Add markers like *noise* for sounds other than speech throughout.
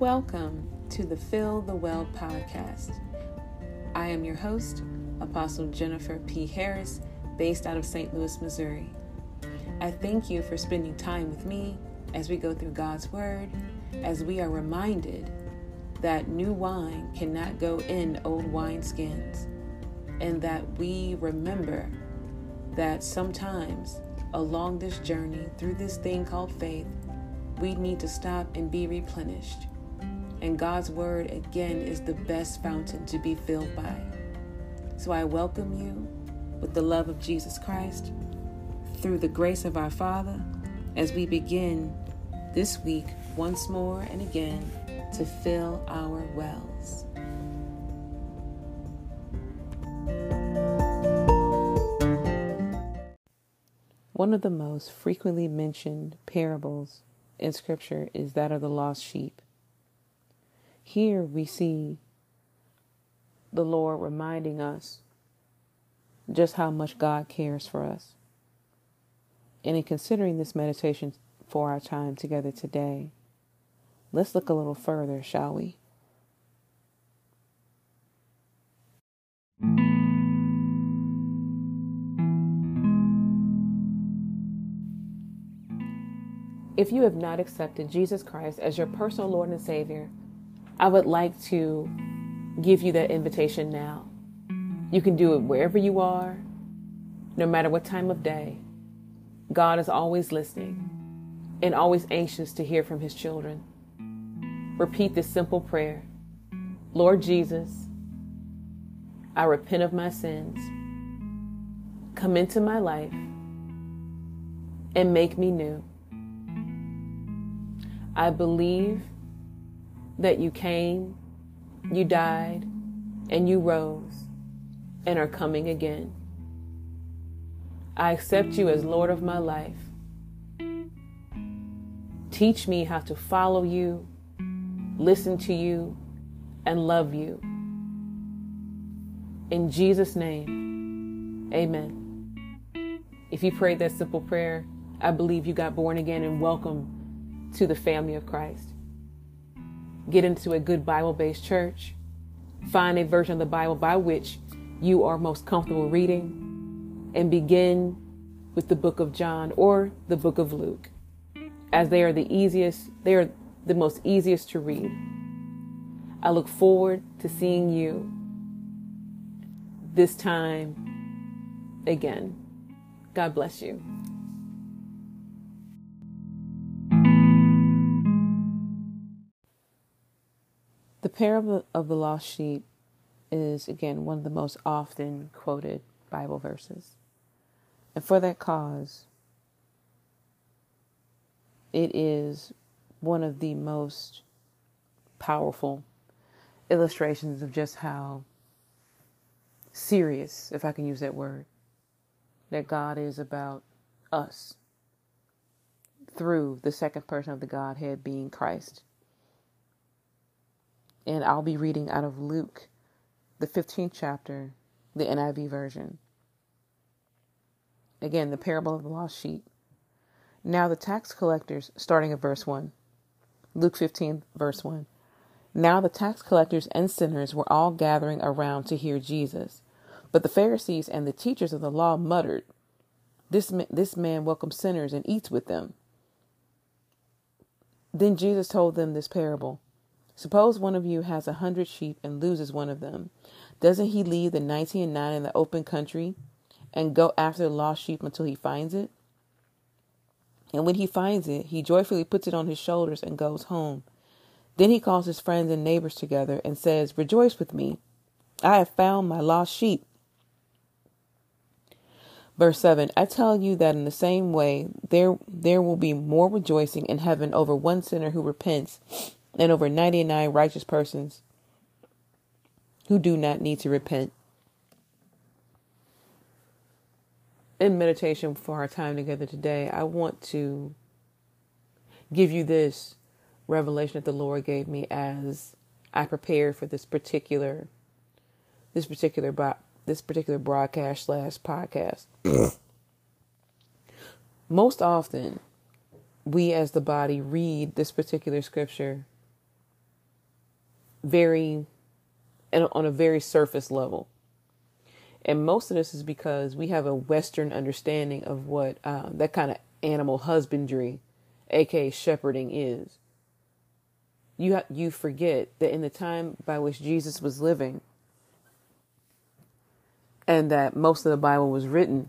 Welcome to the Fill the Well podcast. I am your host, Apostle Jennifer B. Harris, based out of St. Louis, Missouri. I thank you for spending time with me as we go through God's Word, as we are reminded that new wine cannot go in old wineskins, and that we remember that sometimes along this journey through this thing called faith, we need to stop and be replenished. And God's Word, again, is the best fountain to be filled by. So I welcome you with the love of Jesus Christ through the grace of our Father as we begin this week once more and again to fill our wells. One of the most frequently mentioned parables in Scripture is that of the lost sheep. Here we see the Lord reminding us just how much God cares for us. And in considering this meditation for our time together today, let's look a little further, shall we? If you have not accepted Jesus Christ as your personal Lord and Savior, I would like to give you that invitation now. You can do it wherever you are, no matter what time of day. God is always listening and always anxious to hear from his children. Repeat this simple prayer Lord Jesus, I repent of my sins. Come into my life and make me new. I believe that you came, you died, and you rose and are coming again. I accept you as Lord of my life. Teach me how to follow you, listen to you, and love you. In Jesus' name, amen. If you prayed that simple prayer, I believe you got born again and welcome to the family of Christ get into a good Bible based church, find a version of the Bible by which you are most comfortable reading, and begin with the book of John or the book of Luke, as they are the easiest, they are the most easiest to read. I look forward to seeing you this time again. God bless you. Parable of the lost sheep is, again, one of the most often quoted Bible verses. And for that cause, it is one of the most powerful illustrations of just how serious, if I can use that word, that God is about us through the second person of the Godhead being Christ and I'll be reading out of Luke, the 15th chapter, the NIV version. Again, the parable of the lost sheep. Now the tax collectors, starting at verse 1, Luke 15, verse 1. Now the tax collectors and sinners were all gathering around to hear Jesus. But the Pharisees and the teachers of the law muttered, This, this man welcomes sinners and eats with them. Then Jesus told them this parable. Suppose one of you has a hundred sheep and loses one of them. Doesn't he leave the ninety and nine in the open country and go after the lost sheep until he finds it? And when he finds it, he joyfully puts it on his shoulders and goes home. Then he calls his friends and neighbors together and says, Rejoice with me. I have found my lost sheep. Verse 7 I tell you that in the same way, there, there will be more rejoicing in heaven over one sinner who repents and over 99 righteous persons who do not need to repent. In meditation for our time together today, I want to give you this revelation that the Lord gave me as I prepared for this particular this particular this particular broadcast slash podcast. Most often, we as the body read this particular scripture very on a very surface level. And most of this is because we have a Western understanding of what uh, that kind of animal husbandry, aka shepherding, is. You ha- you forget that in the time by which Jesus was living, and that most of the Bible was written,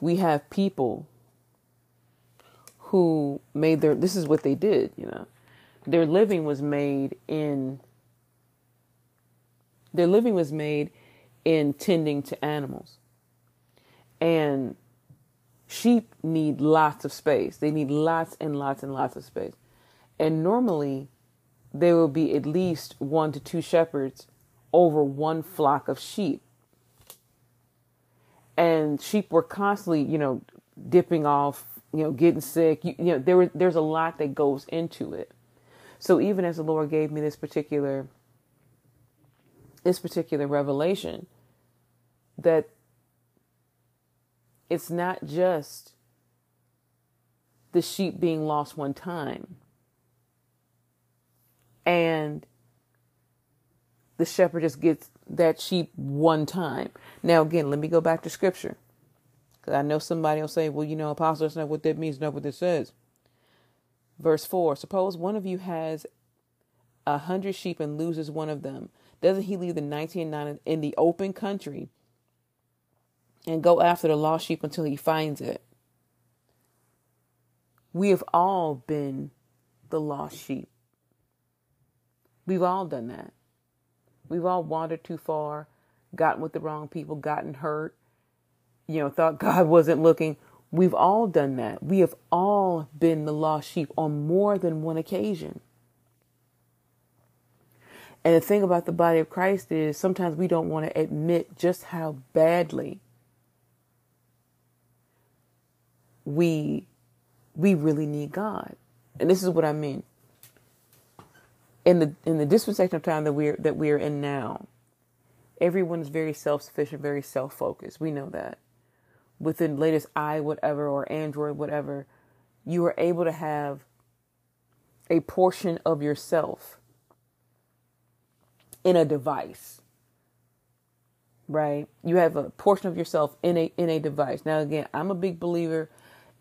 we have people who made their. This is what they did. You know, their living was made in. Their living was made in tending to animals. And sheep need lots of space. They need lots and lots and lots of space. And normally, there will be at least one to two shepherds over one flock of sheep. And sheep were constantly, you know, dipping off, you know, getting sick. You, you know, there there's a lot that goes into it. So even as the Lord gave me this particular this particular revelation, that it's not just the sheep being lost one time and the shepherd just gets that sheep one time. Now, again, let me go back to scripture. Because I know somebody will say, well, you know, apostle, that's not what that means, not what this says. Verse 4 Suppose one of you has a hundred sheep and loses one of them. Doesn't he leave the 99 in the open country and go after the lost sheep until he finds it. We have all been the lost sheep. We've all done that. We've all wandered too far, gotten with the wrong people, gotten hurt, you know, thought *laughs* God wasn't looking. We've all done that. We have all been the lost sheep on more than one occasion. And the thing about the body of Christ is sometimes we don't want to admit just how badly we we really need God. And this is what I mean. In the in the dispensation of time that we're that we're in now, everyone is very self sufficient, very self focused. We know that. With the latest i whatever or Android whatever, you are able to have a portion of yourself in a device right you have a portion of yourself in a in a device now again i'm a big believer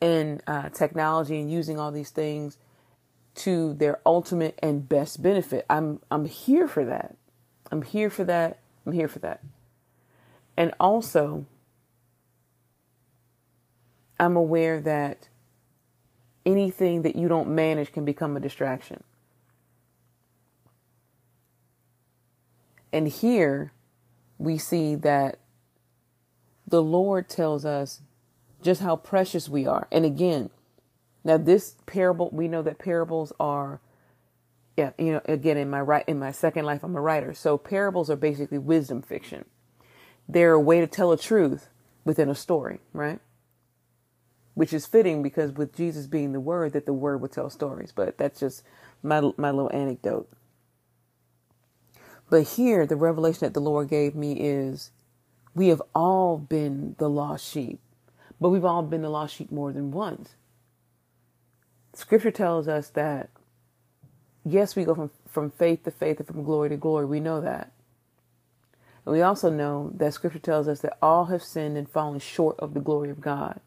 in uh, technology and using all these things to their ultimate and best benefit. I'm I'm here for that. I'm here for that. I'm here for that. And also I'm aware that anything that you don't manage can become a distraction. And here we see that the Lord tells us just how precious we are. And again, now this parable, we know that parables are, yeah, you know, again, in my right, in my second life, I'm a writer. So parables are basically wisdom fiction. They're a way to tell a truth within a story, right? Which is fitting because with Jesus being the word, that the word would tell stories. But that's just my my little anecdote. But here, the revelation that the Lord gave me is, we have all been the lost sheep. But we've all been the lost sheep more than once. Scripture tells us that, yes, we go from, from faith to faith and from glory to glory. We know that. And we also know that Scripture tells us that all have sinned and fallen short of the glory of God.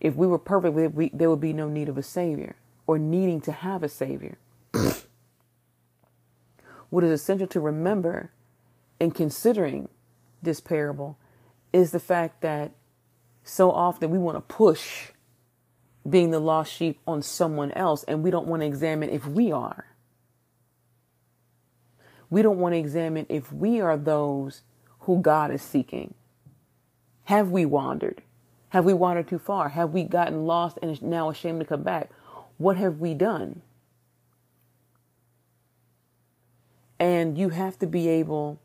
If we were perfect, we, there would be no need of a Savior or needing to have a Savior. What is essential to remember in considering this parable is the fact that so often we want to push being the lost sheep on someone else and we don't want to examine if we are. We don't want to examine if we are those who God is seeking. Have we wandered? Have we wandered too far? Have we gotten lost and now ashamed to come back? What have we done? And you have to be able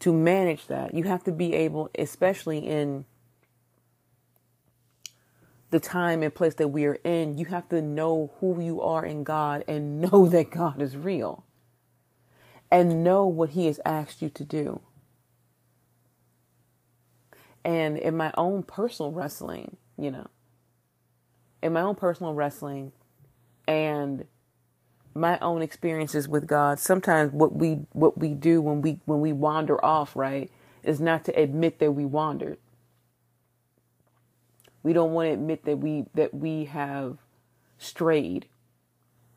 to manage that. You have to be able, especially in the time and place that we are in, you have to know who you are in God and *laughs* know that God is real and know what He has asked you to do. And in my own personal wrestling, you know, in my own personal wrestling and my own experiences with God, sometimes what we what we do when we when we wander off, right, is not to admit that we wandered. We don't want to admit that we that we have strayed.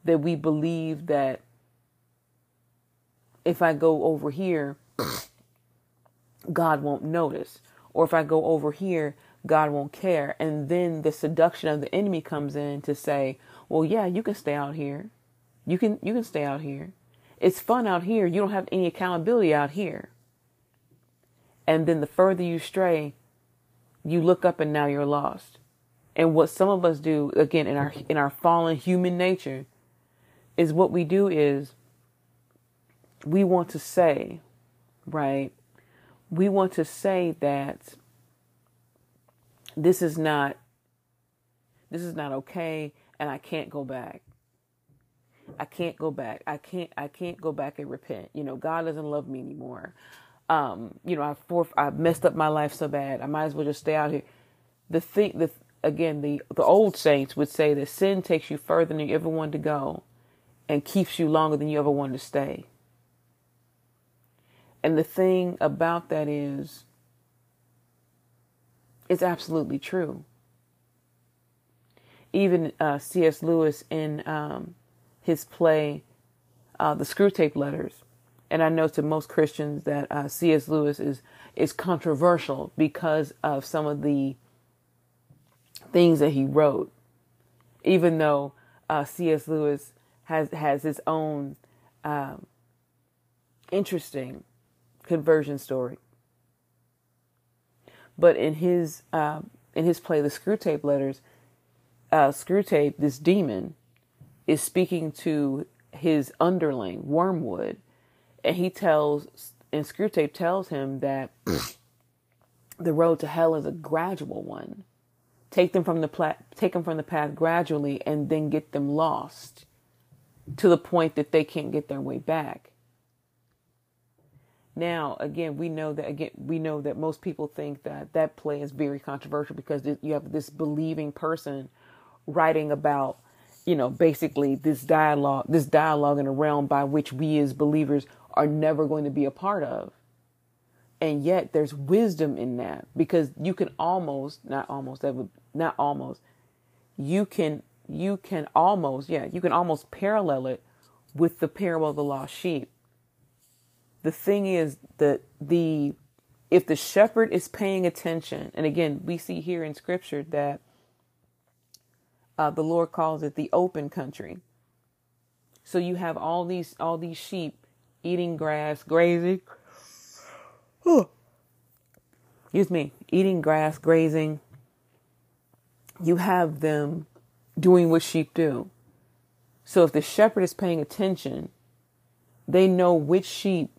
That we believe that if I go over here, God won't notice. Or if I go over here, God won't care. And then the seduction of the enemy comes in to say, well, yeah, you can stay out here. You can, you can stay out here. It's fun out here. You don't have any accountability out here. And then the further you stray, you look up and now you're lost. And what some of us do, again, in our, in our fallen human nature, is what we do is we want to say, right? We want to say that this is not this is not okay and I can't go back. I can't go back. I can't I can't go back and repent. You know, God doesn't love me anymore. Um, you know, I forth I messed up my life so bad. I might as well just stay out here. The thing the again, the the old saints would say that sin takes you further than you ever wanted to go and keeps you longer than you ever wanted to stay. And the thing about that is it's absolutely true. Even uh, C.S. Lewis in um, his play, uh, The Screwtape Letters, and I know to most Christians that uh, C.S. Lewis is is controversial because of some of the things that he wrote. Even though uh, C.S. Lewis has has his own um, interesting conversion story. But in his uh, in his play, The Screwtape Letters, uh, Screwtape, this demon, is speaking to his underling Wormwood, and he tells and Screwtape tells him that *clears throat* the road to hell is a gradual one. Take them from the pla- take them from the path gradually, and then get them lost to the point that they can't get their way back. Now, again, we know that again we know that most people think that that play is very controversial because you have this believing person writing about, you know, basically this dialogue, this dialogue in a realm by which we as believers are never going to be a part of. And yet there's wisdom in that because you can almost, not almost, that would not almost, you can you can almost, yeah, you can almost parallel it with the parable of the lost sheep the thing is that the if the shepherd is paying attention, and again, we see here in scripture that uh, the Lord calls it the open country. So you have all these all these sheep eating grass, grazing. *gasps* Excuse me, eating grass, grazing. You have them doing what sheep do. So if the shepherd is paying attention, they know which sheep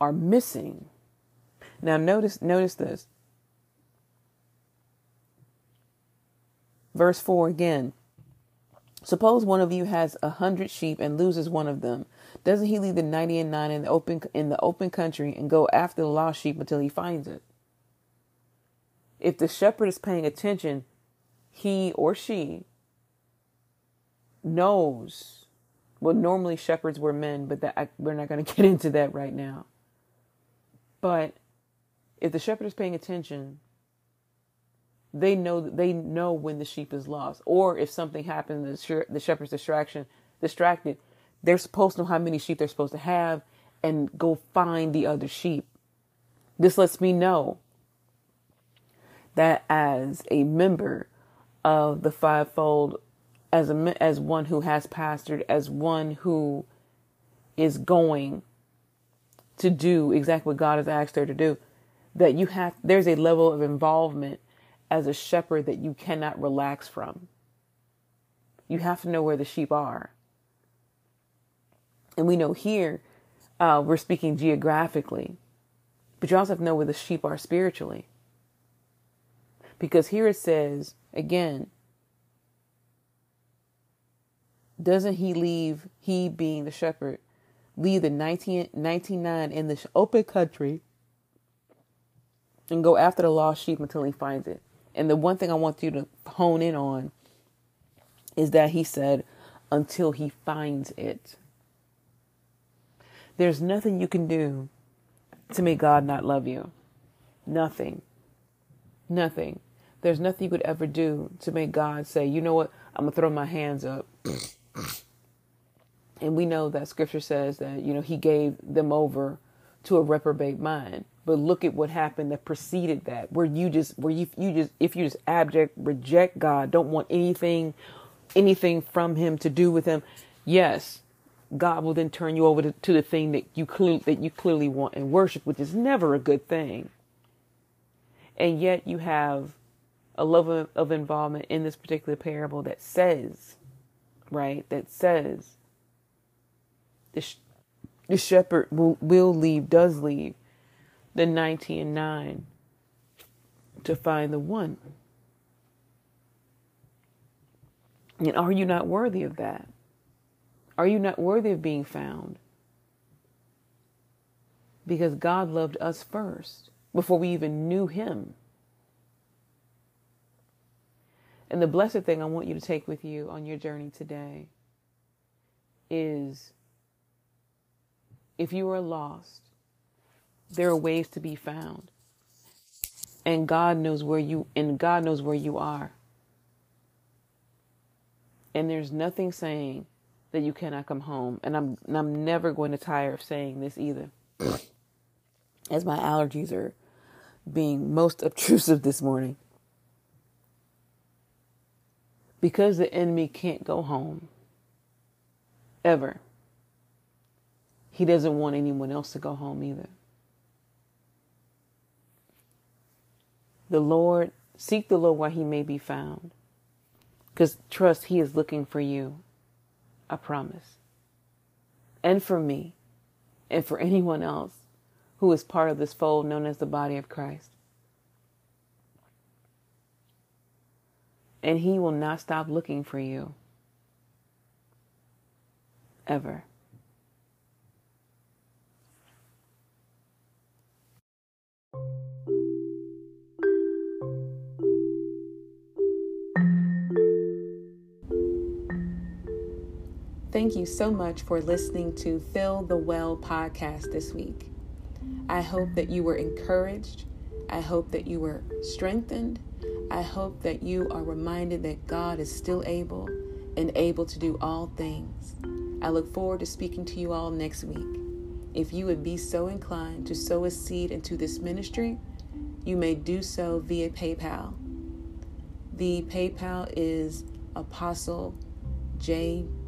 are missing. Now notice notice this. Verse 4 again. Suppose one of you has a hundred sheep and loses one of them. Doesn't he leave the ninety and nine in the open in the open country and go after the lost sheep until he finds it? If the shepherd is paying attention, he or she knows. Well, normally shepherds were men, but that I, we're not going *laughs* to get into that right now. But if the shepherd is paying attention, they know they know when the sheep is lost, or if something happens, the, shepherd's distraction distracted, they're supposed to know how many sheep they're supposed to have and go find the other sheep. This lets me know that as a member of the fivefold, as a as one who has pastored, as one who is going to do exactly what God has asked her to do. That you have, there's a level of involvement as a shepherd that you cannot relax from. You have to know where the sheep are. And we know here, uh, we're speaking geographically, but you also have to know where the sheep are spiritually. Because here it says, again, doesn't he leave, he being the shepherd, leave the 19, 99 in the open country and go after the lost sheep until he finds it. And the one thing I want you to hone in on is that he said, until he finds it. There's nothing you can do to make God not love you. Nothing. Nothing. There's nothing you could ever do to make God say, you know what, I'm going to throw my hands up. and we know that scripture says that, you know, he gave them over to a reprobate mind. But look at what happened that preceded that, where you just, where you, you just, if you just abject, reject God, don't want anything, anything from Him to do with Him, yes, God will then turn you over to, to the thing that you clearly that you clearly want and worship, which is never a good thing. And yet you have a level of involvement in this particular parable that says, right, that says the, sh- the shepherd will, will leave, does leave the 90 and 9 to find the one. And are you not worthy of that? Are you not worthy of being found? Because God loved us first before we even knew Him. And the blessed thing I want you to take with you on your journey today is if you are lost, there are ways to be found. And God knows where you and God knows where you are. And there's nothing saying that you cannot come home. And I'm and I'm never going to tire of saying this either. *clears throat* As my allergies are being most obtrusive this morning because the enemy can't go home ever. He doesn't want anyone else to go home either. The Lord, seek the Lord while he may be found. Because trust, he is looking for you. I promise. And for me, and for *laughs* anyone else who is part of this fold known as the body of Christ. And He will not stop looking for you. Ever. Thank you so much for listening to Fill the Well podcast this week. I hope that you were encouraged. I hope that you were strengthened I hope that you are reminded that God is still able and able to do all things. I look forward to speaking to you all next week. If you would be so inclined to sow a seed into this ministry, you may do so via PayPal. The PayPal is apostle JB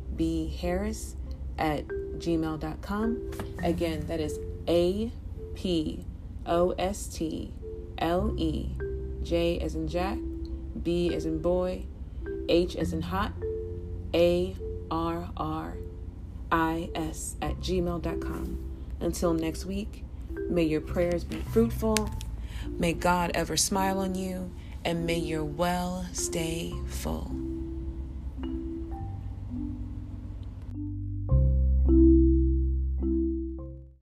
Harris at gmail.com. Again, that is A P O S T L E J as in Jack, B as in boy, H as in hot, A R R I S at gmail.com. Until next week, may your prayers be fruitful, may God ever smile on you, and may your well stay full.